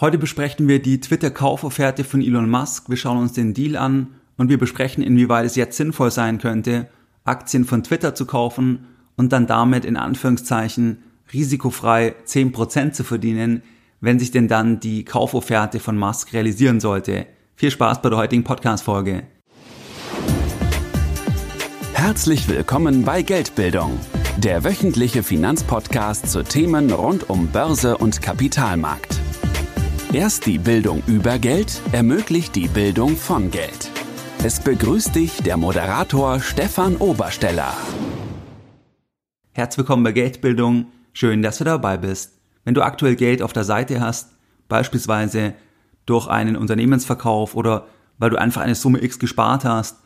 Heute besprechen wir die Twitter-Kaufofferte von Elon Musk. Wir schauen uns den Deal an und wir besprechen, inwieweit es jetzt sinnvoll sein könnte, Aktien von Twitter zu kaufen und dann damit in Anführungszeichen risikofrei 10% zu verdienen, wenn sich denn dann die Kaufofferte von Musk realisieren sollte. Viel Spaß bei der heutigen Podcast-Folge. Herzlich willkommen bei Geldbildung, der wöchentliche Finanzpodcast zu Themen rund um Börse und Kapitalmarkt. Erst die Bildung über Geld ermöglicht die Bildung von Geld. Es begrüßt dich der Moderator Stefan Obersteller. Herzlich willkommen bei Geldbildung. Schön, dass du dabei bist. Wenn du aktuell Geld auf der Seite hast, beispielsweise durch einen Unternehmensverkauf oder weil du einfach eine Summe X gespart hast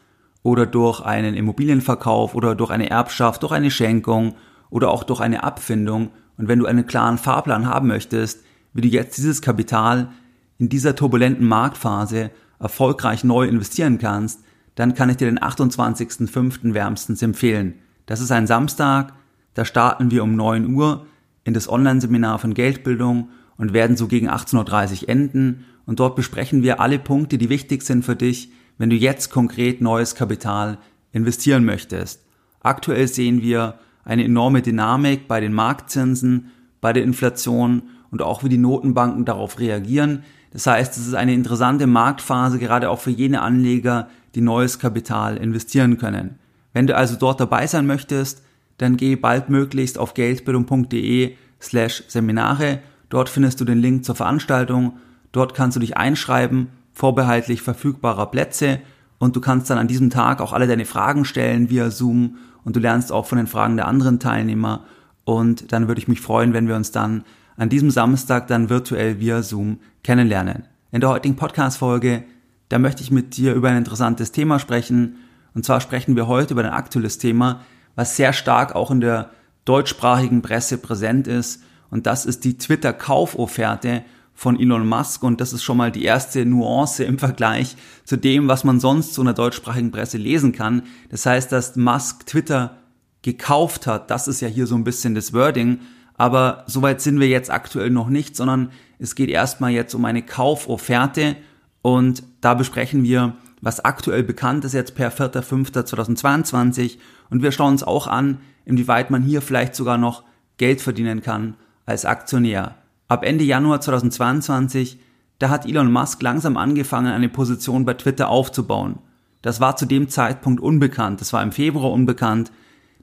oder durch einen Immobilienverkauf oder durch eine Erbschaft, durch eine Schenkung oder auch durch eine Abfindung und wenn du einen klaren Fahrplan haben möchtest, wie du jetzt dieses Kapital in dieser turbulenten Marktphase erfolgreich neu investieren kannst, dann kann ich dir den 28.05. wärmstens empfehlen. Das ist ein Samstag, da starten wir um 9 Uhr in das Online-Seminar von Geldbildung und werden so gegen 18.30 Uhr enden und dort besprechen wir alle Punkte, die wichtig sind für dich, wenn du jetzt konkret neues Kapital investieren möchtest. Aktuell sehen wir eine enorme Dynamik bei den Marktzinsen, bei der Inflation und auch wie die Notenbanken darauf reagieren. Das heißt, es ist eine interessante Marktphase, gerade auch für jene Anleger, die neues Kapital investieren können. Wenn du also dort dabei sein möchtest, dann geh baldmöglichst auf geldbildung.de slash Seminare. Dort findest du den Link zur Veranstaltung. Dort kannst du dich einschreiben, vorbehaltlich verfügbarer Plätze und du kannst dann an diesem Tag auch alle deine Fragen stellen via Zoom und du lernst auch von den Fragen der anderen Teilnehmer und dann würde ich mich freuen, wenn wir uns dann an diesem Samstag dann virtuell via Zoom kennenlernen. In der heutigen Podcast-Folge, da möchte ich mit dir über ein interessantes Thema sprechen. Und zwar sprechen wir heute über ein aktuelles Thema, was sehr stark auch in der deutschsprachigen Presse präsent ist. Und das ist die Twitter-Kaufofferte von Elon Musk. Und das ist schon mal die erste Nuance im Vergleich zu dem, was man sonst zu einer deutschsprachigen Presse lesen kann. Das heißt, dass Musk Twitter gekauft hat. Das ist ja hier so ein bisschen das Wording. Aber soweit sind wir jetzt aktuell noch nicht, sondern es geht erstmal jetzt um eine Kaufofferte. Und da besprechen wir, was aktuell bekannt ist jetzt per 4.5.2022 und wir schauen uns auch an, inwieweit man hier vielleicht sogar noch Geld verdienen kann als Aktionär. Ab Ende Januar 2022, da hat Elon Musk langsam angefangen, eine Position bei Twitter aufzubauen. Das war zu dem Zeitpunkt unbekannt, das war im Februar unbekannt,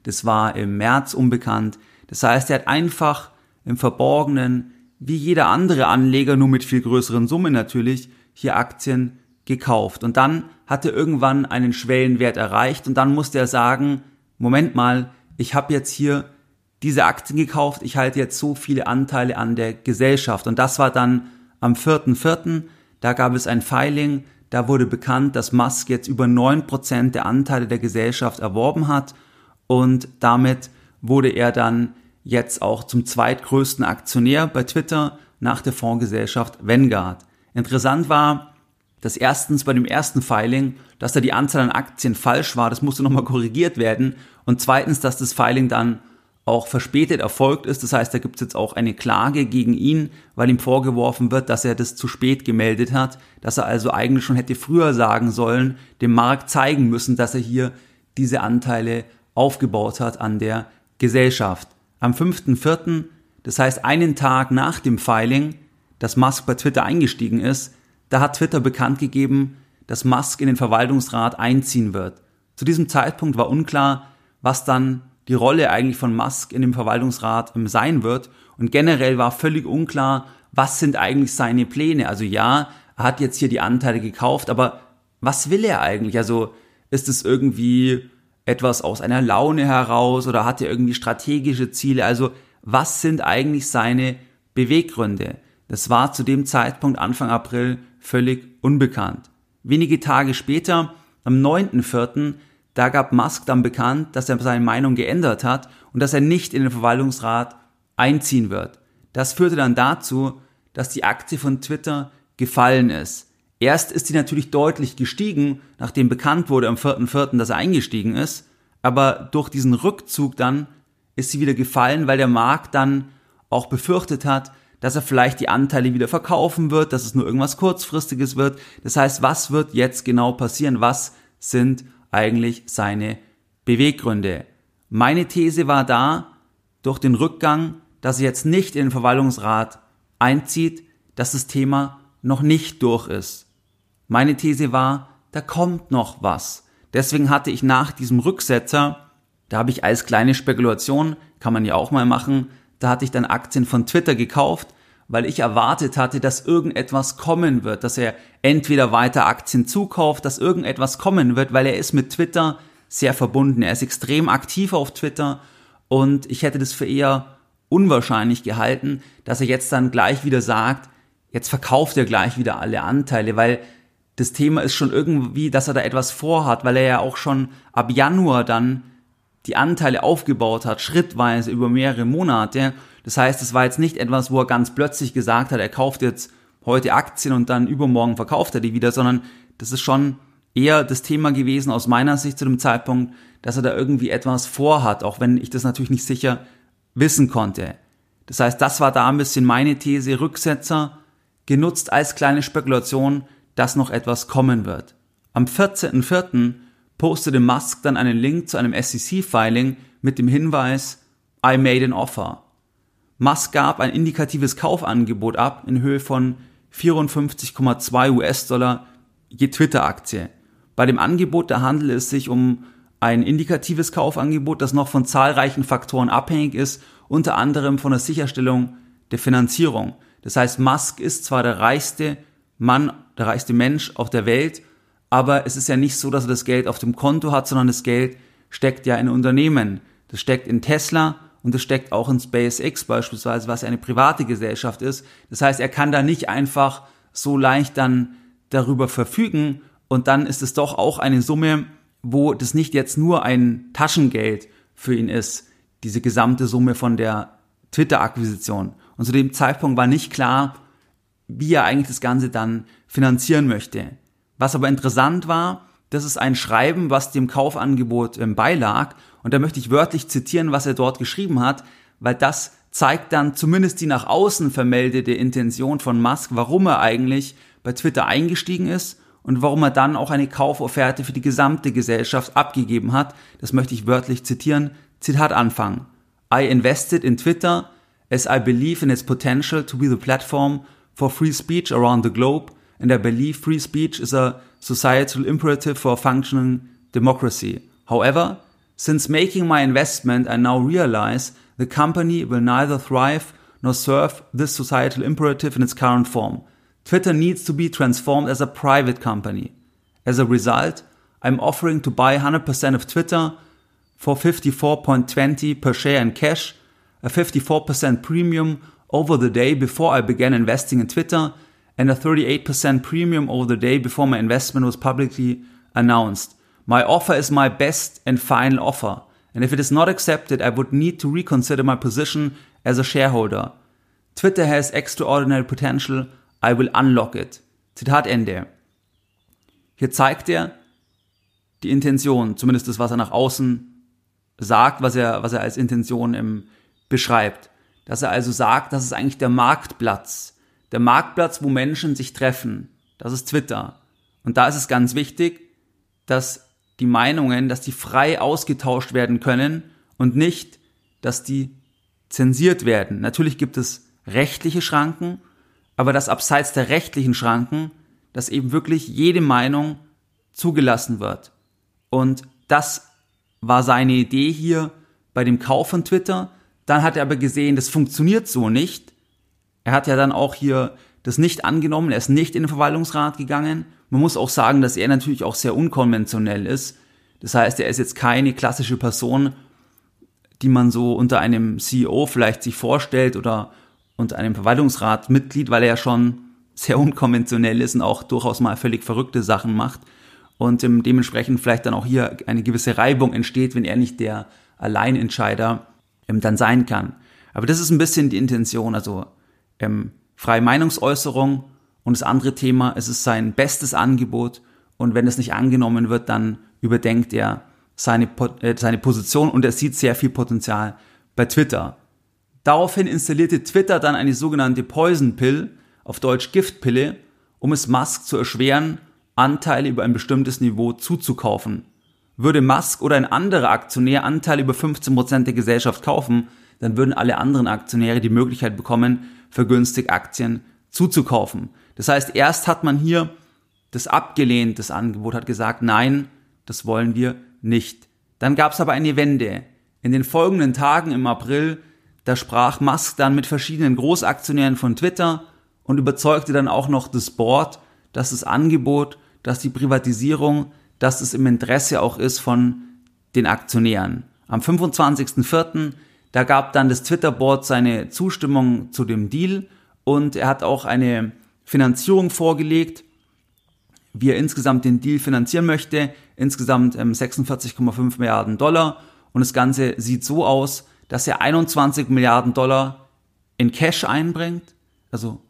das war im März unbekannt, das heißt, er hat einfach im Verborgenen, wie jeder andere Anleger, nur mit viel größeren Summen natürlich, hier Aktien gekauft. Und dann hat er irgendwann einen Schwellenwert erreicht und dann musste er sagen, Moment mal, ich habe jetzt hier diese Aktien gekauft, ich halte jetzt so viele Anteile an der Gesellschaft. Und das war dann am 4.4., da gab es ein Filing, da wurde bekannt, dass Musk jetzt über 9% der Anteile der Gesellschaft erworben hat und damit wurde er dann jetzt auch zum zweitgrößten Aktionär bei Twitter nach der Fondsgesellschaft Vanguard. Interessant war, dass erstens bei dem ersten Filing, dass da die Anzahl an Aktien falsch war, das musste nochmal korrigiert werden. Und zweitens, dass das Filing dann auch verspätet erfolgt ist. Das heißt, da gibt es jetzt auch eine Klage gegen ihn, weil ihm vorgeworfen wird, dass er das zu spät gemeldet hat, dass er also eigentlich schon hätte früher sagen sollen, dem Markt zeigen müssen, dass er hier diese Anteile aufgebaut hat an der Gesellschaft. Am 5.4., das heißt einen Tag nach dem Filing, dass Musk bei Twitter eingestiegen ist, da hat Twitter bekannt gegeben, dass Musk in den Verwaltungsrat einziehen wird. Zu diesem Zeitpunkt war unklar, was dann die Rolle eigentlich von Musk in dem Verwaltungsrat sein wird und generell war völlig unklar, was sind eigentlich seine Pläne. Also ja, er hat jetzt hier die Anteile gekauft, aber was will er eigentlich? Also ist es irgendwie etwas aus einer Laune heraus oder hat er irgendwie strategische Ziele? Also was sind eigentlich seine Beweggründe? Das war zu dem Zeitpunkt Anfang April völlig unbekannt. Wenige Tage später, am 9.4., da gab Musk dann bekannt, dass er seine Meinung geändert hat und dass er nicht in den Verwaltungsrat einziehen wird. Das führte dann dazu, dass die Aktie von Twitter gefallen ist. Erst ist sie natürlich deutlich gestiegen, nachdem bekannt wurde am 4.4., dass er eingestiegen ist, aber durch diesen Rückzug dann ist sie wieder gefallen, weil der Markt dann auch befürchtet hat, dass er vielleicht die Anteile wieder verkaufen wird, dass es nur irgendwas kurzfristiges wird. Das heißt, was wird jetzt genau passieren? Was sind eigentlich seine Beweggründe? Meine These war da, durch den Rückgang, dass er jetzt nicht in den Verwaltungsrat einzieht, dass das Thema noch nicht durch ist. Meine These war, da kommt noch was. Deswegen hatte ich nach diesem Rücksetzer, da habe ich als kleine Spekulation, kann man ja auch mal machen, da hatte ich dann Aktien von Twitter gekauft, weil ich erwartet hatte, dass irgendetwas kommen wird, dass er entweder weiter Aktien zukauft, dass irgendetwas kommen wird, weil er ist mit Twitter sehr verbunden. Er ist extrem aktiv auf Twitter und ich hätte das für eher unwahrscheinlich gehalten, dass er jetzt dann gleich wieder sagt, jetzt verkauft er gleich wieder alle Anteile, weil das Thema ist schon irgendwie, dass er da etwas vorhat, weil er ja auch schon ab Januar dann die Anteile aufgebaut hat, schrittweise über mehrere Monate. Das heißt, es war jetzt nicht etwas, wo er ganz plötzlich gesagt hat, er kauft jetzt heute Aktien und dann übermorgen verkauft er die wieder, sondern das ist schon eher das Thema gewesen aus meiner Sicht zu dem Zeitpunkt, dass er da irgendwie etwas vorhat, auch wenn ich das natürlich nicht sicher wissen konnte. Das heißt, das war da ein bisschen meine These, Rücksetzer, genutzt als kleine Spekulation, dass noch etwas kommen wird. Am 14.04 postete Musk dann einen Link zu einem SEC-Filing mit dem Hinweis I made an offer. Musk gab ein indikatives Kaufangebot ab in Höhe von 54,2 US-Dollar je Twitter-Aktie. Bei dem Angebot da handelt es sich um ein indikatives Kaufangebot, das noch von zahlreichen Faktoren abhängig ist, unter anderem von der Sicherstellung der Finanzierung. Das heißt, Musk ist zwar der reichste Mann, der reichste Mensch auf der Welt, aber es ist ja nicht so, dass er das Geld auf dem Konto hat, sondern das Geld steckt ja in Unternehmen. Das steckt in Tesla und das steckt auch in SpaceX beispielsweise, was eine private Gesellschaft ist. Das heißt, er kann da nicht einfach so leicht dann darüber verfügen und dann ist es doch auch eine Summe, wo das nicht jetzt nur ein Taschengeld für ihn ist, diese gesamte Summe von der Twitter-Akquisition. Und zu dem Zeitpunkt war nicht klar, wie er eigentlich das Ganze dann finanzieren möchte. Was aber interessant war, das ist ein Schreiben, was dem Kaufangebot ähm, beilag. Und da möchte ich wörtlich zitieren, was er dort geschrieben hat, weil das zeigt dann zumindest die nach außen vermeldete Intention von Musk, warum er eigentlich bei Twitter eingestiegen ist und warum er dann auch eine Kaufofferte für die gesamte Gesellschaft abgegeben hat. Das möchte ich wörtlich zitieren. Zitat Anfang. I invested in Twitter as I believe in its potential to be the platform for free speech around the globe and I believe free speech is a societal imperative for a functioning democracy. However, since making my investment, I now realize the company will neither thrive nor serve this societal imperative in its current form. Twitter needs to be transformed as a private company. As a result, I'm offering to buy 100% of Twitter for 54.20 per share in cash, a 54% premium over the day before I began investing in Twitter, and a 38% premium over the day before my investment was publicly announced. My offer is my best and final offer, and if it is not accepted, I would need to reconsider my position as a shareholder. Twitter has extraordinary potential, I will unlock it. Zitat Ende. Hier zeigt er die Intention, zumindest das, was er nach außen sagt, was er, was er als Intention im, beschreibt. Dass er also sagt, das ist eigentlich der Marktplatz der Marktplatz, wo Menschen sich treffen. Das ist Twitter. Und da ist es ganz wichtig, dass die Meinungen, dass die frei ausgetauscht werden können und nicht, dass die zensiert werden. Natürlich gibt es rechtliche Schranken, aber dass abseits der rechtlichen Schranken, dass eben wirklich jede Meinung zugelassen wird. Und das war seine Idee hier bei dem Kauf von Twitter. Dann hat er aber gesehen, das funktioniert so nicht. Er hat ja dann auch hier das nicht angenommen, er ist nicht in den Verwaltungsrat gegangen. Man muss auch sagen, dass er natürlich auch sehr unkonventionell ist. Das heißt, er ist jetzt keine klassische Person, die man so unter einem CEO vielleicht sich vorstellt oder unter einem Verwaltungsratmitglied, weil er ja schon sehr unkonventionell ist und auch durchaus mal völlig verrückte Sachen macht und dementsprechend vielleicht dann auch hier eine gewisse Reibung entsteht, wenn er nicht der Alleinentscheider dann sein kann. Aber das ist ein bisschen die Intention. Also ähm, freie Meinungsäußerung und das andere Thema, es ist sein bestes Angebot und wenn es nicht angenommen wird, dann überdenkt er seine, äh, seine Position und er sieht sehr viel Potenzial bei Twitter. Daraufhin installierte Twitter dann eine sogenannte Poison Pill, auf Deutsch Giftpille, um es Musk zu erschweren, Anteile über ein bestimmtes Niveau zuzukaufen. Würde Musk oder ein anderer Aktionär Anteile über 15% der Gesellschaft kaufen, dann würden alle anderen Aktionäre die Möglichkeit bekommen, vergünstigt Aktien zuzukaufen. Das heißt, erst hat man hier das abgelehnt, das Angebot hat gesagt, nein, das wollen wir nicht. Dann gab es aber eine Wende. In den folgenden Tagen im April, da sprach Musk dann mit verschiedenen Großaktionären von Twitter und überzeugte dann auch noch das Board, dass das Angebot, dass die Privatisierung, dass es im Interesse auch ist von den Aktionären. Am 25.04. da gab dann das Twitter-Board seine Zustimmung zu dem Deal und er hat auch eine Finanzierung vorgelegt, wie er insgesamt den Deal finanzieren möchte. Insgesamt 46,5 ähm, Milliarden Dollar. Und das Ganze sieht so aus, dass er 21 Milliarden Dollar in Cash einbringt. Also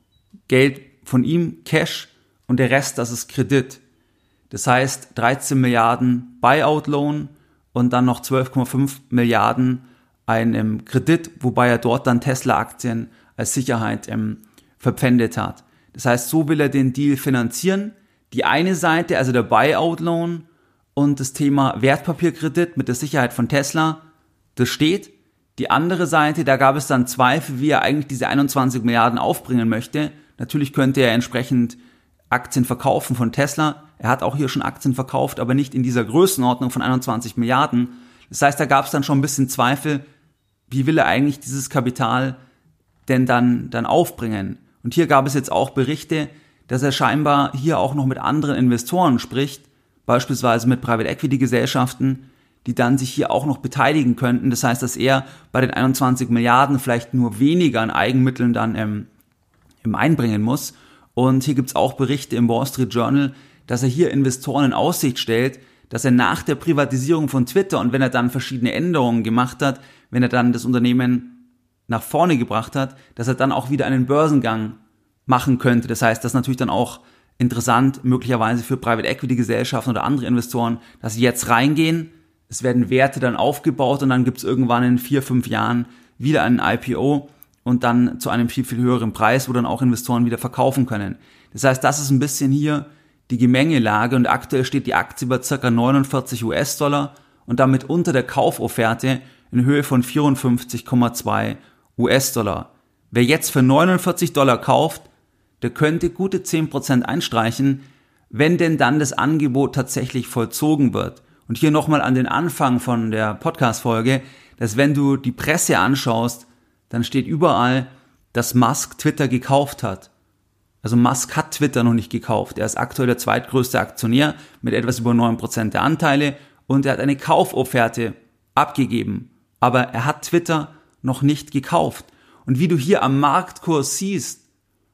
Geld von ihm, Cash. Und der Rest, das ist Kredit. Das heißt 13 Milliarden Buyout Loan und dann noch 12,5 Milliarden ein ähm, Kredit, wobei er dort dann Tesla-Aktien als Sicherheit ähm, verpfändet hat. Das heißt, so will er den Deal finanzieren. Die eine Seite, also der Buyout Loan und das Thema Wertpapierkredit mit der Sicherheit von Tesla, das steht. Die andere Seite, da gab es dann Zweifel, wie er eigentlich diese 21 Milliarden aufbringen möchte. Natürlich könnte er entsprechend Aktien verkaufen von Tesla. Er hat auch hier schon Aktien verkauft, aber nicht in dieser Größenordnung von 21 Milliarden. Das heißt, da gab es dann schon ein bisschen Zweifel, wie will er eigentlich dieses Kapital denn dann, dann aufbringen? Und hier gab es jetzt auch Berichte, dass er scheinbar hier auch noch mit anderen Investoren spricht, beispielsweise mit Private Equity Gesellschaften, die dann sich hier auch noch beteiligen könnten. Das heißt, dass er bei den 21 Milliarden vielleicht nur weniger an Eigenmitteln dann ähm, einbringen muss. Und hier gibt's auch Berichte im Wall Street Journal, dass er hier Investoren in Aussicht stellt, dass er nach der Privatisierung von Twitter und wenn er dann verschiedene Änderungen gemacht hat, wenn er dann das Unternehmen nach vorne gebracht hat, dass er dann auch wieder einen Börsengang machen könnte. Das heißt, das ist natürlich dann auch interessant, möglicherweise für Private Equity Gesellschaften oder andere Investoren, dass sie jetzt reingehen, es werden Werte dann aufgebaut und dann gibt es irgendwann in vier, fünf Jahren wieder einen IPO und dann zu einem viel, viel höheren Preis, wo dann auch Investoren wieder verkaufen können. Das heißt, das ist ein bisschen hier die Gemengelage und aktuell steht die Aktie bei ca. 49 US-Dollar und damit unter der Kaufofferte in Höhe von 54,2 US-Dollar. Wer jetzt für 49 Dollar kauft, der könnte gute 10% einstreichen, wenn denn dann das Angebot tatsächlich vollzogen wird. Und hier nochmal an den Anfang von der Podcast-Folge, dass wenn du die Presse anschaust, dann steht überall, dass Musk Twitter gekauft hat. Also Musk hat Twitter noch nicht gekauft. Er ist aktuell der zweitgrößte Aktionär mit etwas über 9% der Anteile und er hat eine Kaufofferte abgegeben. Aber er hat Twitter noch nicht gekauft. Und wie du hier am Marktkurs siehst,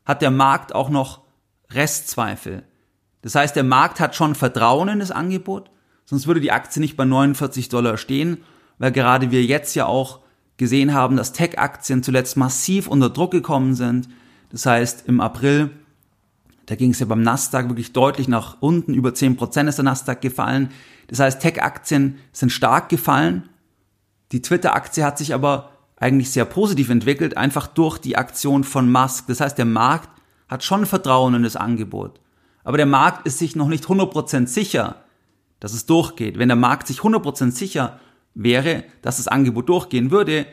hat der Markt auch noch Restzweifel. Das heißt, der Markt hat schon Vertrauen in das Angebot, sonst würde die Aktie nicht bei 49 Dollar stehen, weil gerade wir jetzt ja auch gesehen haben, dass Tech-Aktien zuletzt massiv unter Druck gekommen sind. Das heißt, im April, da ging es ja beim Nasdaq wirklich deutlich nach unten, über 10% ist der Nasdaq gefallen. Das heißt, Tech-Aktien sind stark gefallen. Die Twitter-Aktie hat sich aber eigentlich sehr positiv entwickelt, einfach durch die Aktion von Musk. Das heißt, der Markt hat schon Vertrauen in das Angebot. Aber der Markt ist sich noch nicht 100% sicher, dass es durchgeht. Wenn der Markt sich 100% sicher wäre, dass das Angebot durchgehen würde,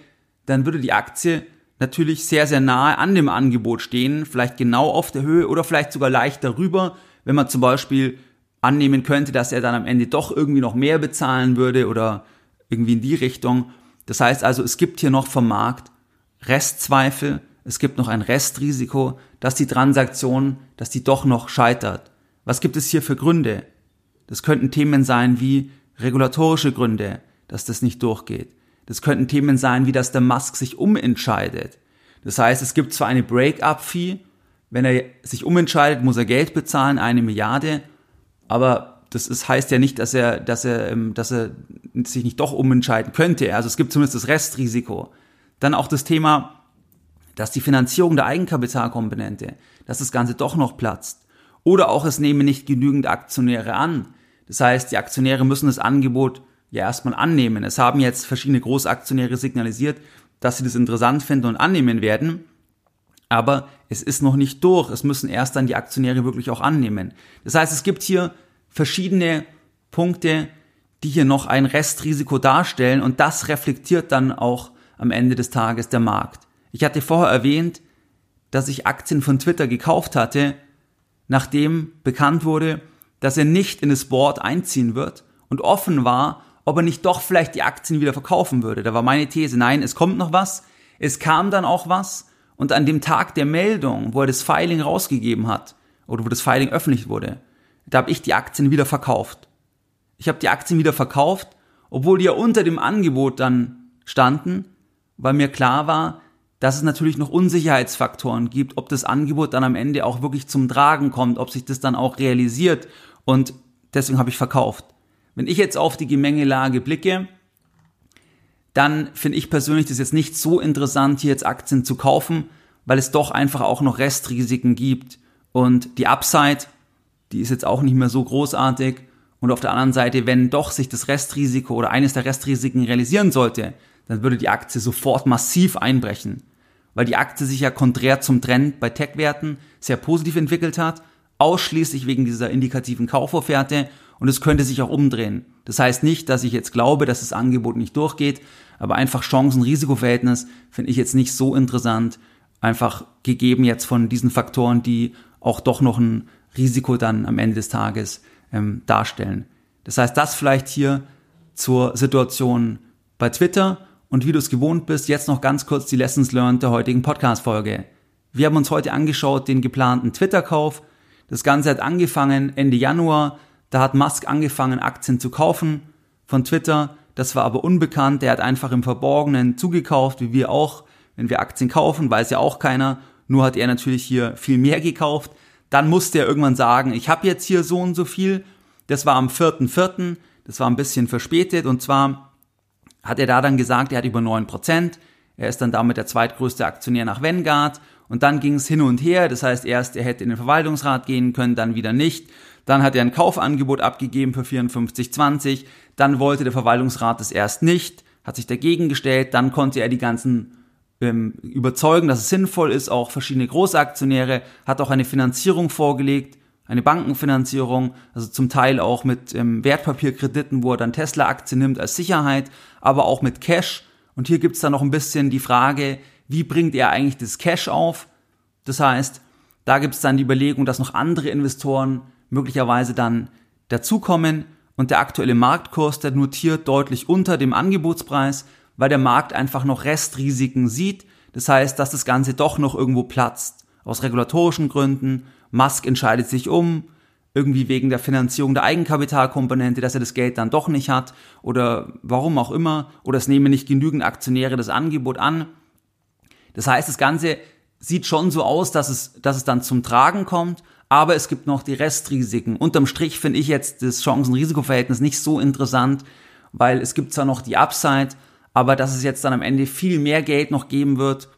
dann würde die Aktie natürlich sehr, sehr nahe an dem Angebot stehen, vielleicht genau auf der Höhe oder vielleicht sogar leicht darüber, wenn man zum Beispiel annehmen könnte, dass er dann am Ende doch irgendwie noch mehr bezahlen würde oder irgendwie in die Richtung. Das heißt also, es gibt hier noch vom Markt Restzweifel, es gibt noch ein Restrisiko, dass die Transaktion, dass die doch noch scheitert. Was gibt es hier für Gründe? Das könnten Themen sein wie regulatorische Gründe, dass das nicht durchgeht. Das könnten Themen sein, wie dass der Musk sich umentscheidet. Das heißt, es gibt zwar eine Break-up-Fee, wenn er sich umentscheidet, muss er Geld bezahlen, eine Milliarde, aber das ist, heißt ja nicht, dass er, dass er, ähm, dass er sich nicht doch umentscheiden könnte. Also es gibt zumindest das Restrisiko. Dann auch das Thema, dass die Finanzierung der Eigenkapitalkomponente, dass das Ganze doch noch platzt. Oder auch es nehmen nicht genügend Aktionäre an. Das heißt, die Aktionäre müssen das Angebot ja erstmal annehmen. Es haben jetzt verschiedene Großaktionäre signalisiert, dass sie das interessant finden und annehmen werden. Aber es ist noch nicht durch. Es müssen erst dann die Aktionäre wirklich auch annehmen. Das heißt, es gibt hier verschiedene Punkte, die hier noch ein Restrisiko darstellen und das reflektiert dann auch am Ende des Tages der Markt. Ich hatte vorher erwähnt, dass ich Aktien von Twitter gekauft hatte, nachdem bekannt wurde, dass er nicht in das Board einziehen wird und offen war, ob er nicht doch vielleicht die Aktien wieder verkaufen würde. Da war meine These, nein, es kommt noch was. Es kam dann auch was und an dem Tag der Meldung, wo er das Filing rausgegeben hat oder wo das Filing öffentlich wurde, da habe ich die Aktien wieder verkauft. Ich habe die Aktien wieder verkauft, obwohl die ja unter dem Angebot dann standen, weil mir klar war, dass es natürlich noch Unsicherheitsfaktoren gibt, ob das Angebot dann am Ende auch wirklich zum Tragen kommt, ob sich das dann auch realisiert und deswegen habe ich verkauft. Wenn ich jetzt auf die Gemengelage blicke, dann finde ich persönlich das jetzt nicht so interessant, hier jetzt Aktien zu kaufen, weil es doch einfach auch noch Restrisiken gibt. Und die Upside, die ist jetzt auch nicht mehr so großartig. Und auf der anderen Seite, wenn doch sich das Restrisiko oder eines der Restrisiken realisieren sollte, dann würde die Aktie sofort massiv einbrechen, weil die Aktie sich ja konträr zum Trend bei Tech-Werten sehr positiv entwickelt hat, ausschließlich wegen dieser indikativen Kaufofferte und es könnte sich auch umdrehen. Das heißt nicht, dass ich jetzt glaube, dass das Angebot nicht durchgeht, aber einfach Chancen-Risiko-Verhältnis finde ich jetzt nicht so interessant, einfach gegeben jetzt von diesen Faktoren, die auch doch noch ein Risiko dann am Ende des Tages ähm, darstellen. Das heißt, das vielleicht hier zur Situation bei Twitter und wie du es gewohnt bist, jetzt noch ganz kurz die Lessons Learned der heutigen Podcast-Folge. Wir haben uns heute angeschaut den geplanten Twitter-Kauf. Das Ganze hat angefangen Ende Januar. Da hat Musk angefangen, Aktien zu kaufen von Twitter. Das war aber unbekannt. Der hat einfach im Verborgenen zugekauft, wie wir auch, wenn wir Aktien kaufen, weiß ja auch keiner. Nur hat er natürlich hier viel mehr gekauft. Dann musste er irgendwann sagen, ich habe jetzt hier so und so viel. Das war am 4.4., das war ein bisschen verspätet und zwar hat er da dann gesagt, er hat über 9%. Er ist dann damit der zweitgrößte Aktionär nach Vanguard. Und dann ging es hin und her. Das heißt, erst er hätte in den Verwaltungsrat gehen können, dann wieder nicht. Dann hat er ein Kaufangebot abgegeben für 54,20. Dann wollte der Verwaltungsrat es erst nicht, hat sich dagegen gestellt. Dann konnte er die ganzen ähm, überzeugen, dass es sinnvoll ist. Auch verschiedene Großaktionäre hat auch eine Finanzierung vorgelegt eine Bankenfinanzierung, also zum Teil auch mit ähm, Wertpapierkrediten, wo er dann Tesla-Aktien nimmt als Sicherheit, aber auch mit Cash. Und hier gibt's dann noch ein bisschen die Frage, wie bringt er eigentlich das Cash auf? Das heißt, da gibt's dann die Überlegung, dass noch andere Investoren möglicherweise dann dazukommen und der aktuelle Marktkurs, der notiert deutlich unter dem Angebotspreis, weil der Markt einfach noch Restrisiken sieht. Das heißt, dass das Ganze doch noch irgendwo platzt. Aus regulatorischen Gründen Musk entscheidet sich um, irgendwie wegen der Finanzierung der Eigenkapitalkomponente, dass er das Geld dann doch nicht hat oder warum auch immer oder es nehmen nicht genügend Aktionäre das Angebot an. Das heißt, das Ganze sieht schon so aus, dass es, dass es dann zum Tragen kommt, aber es gibt noch die Restrisiken. Unterm Strich finde ich jetzt das Chancen-Risiko-Verhältnis nicht so interessant, weil es gibt zwar noch die Upside, aber dass es jetzt dann am Ende viel mehr Geld noch geben wird,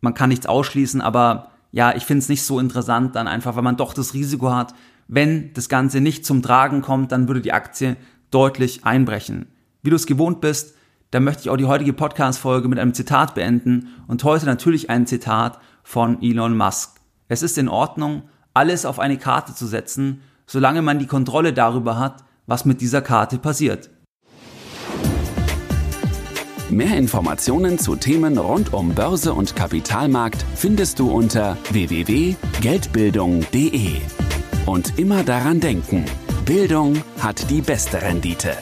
man kann nichts ausschließen, aber ja, ich finde es nicht so interessant dann einfach, weil man doch das Risiko hat, wenn das Ganze nicht zum Tragen kommt, dann würde die Aktie deutlich einbrechen. Wie du es gewohnt bist, dann möchte ich auch die heutige Podcast-Folge mit einem Zitat beenden und heute natürlich ein Zitat von Elon Musk. Es ist in Ordnung, alles auf eine Karte zu setzen, solange man die Kontrolle darüber hat, was mit dieser Karte passiert. Mehr Informationen zu Themen rund um Börse und Kapitalmarkt findest du unter www.geldbildung.de. Und immer daran denken, Bildung hat die beste Rendite.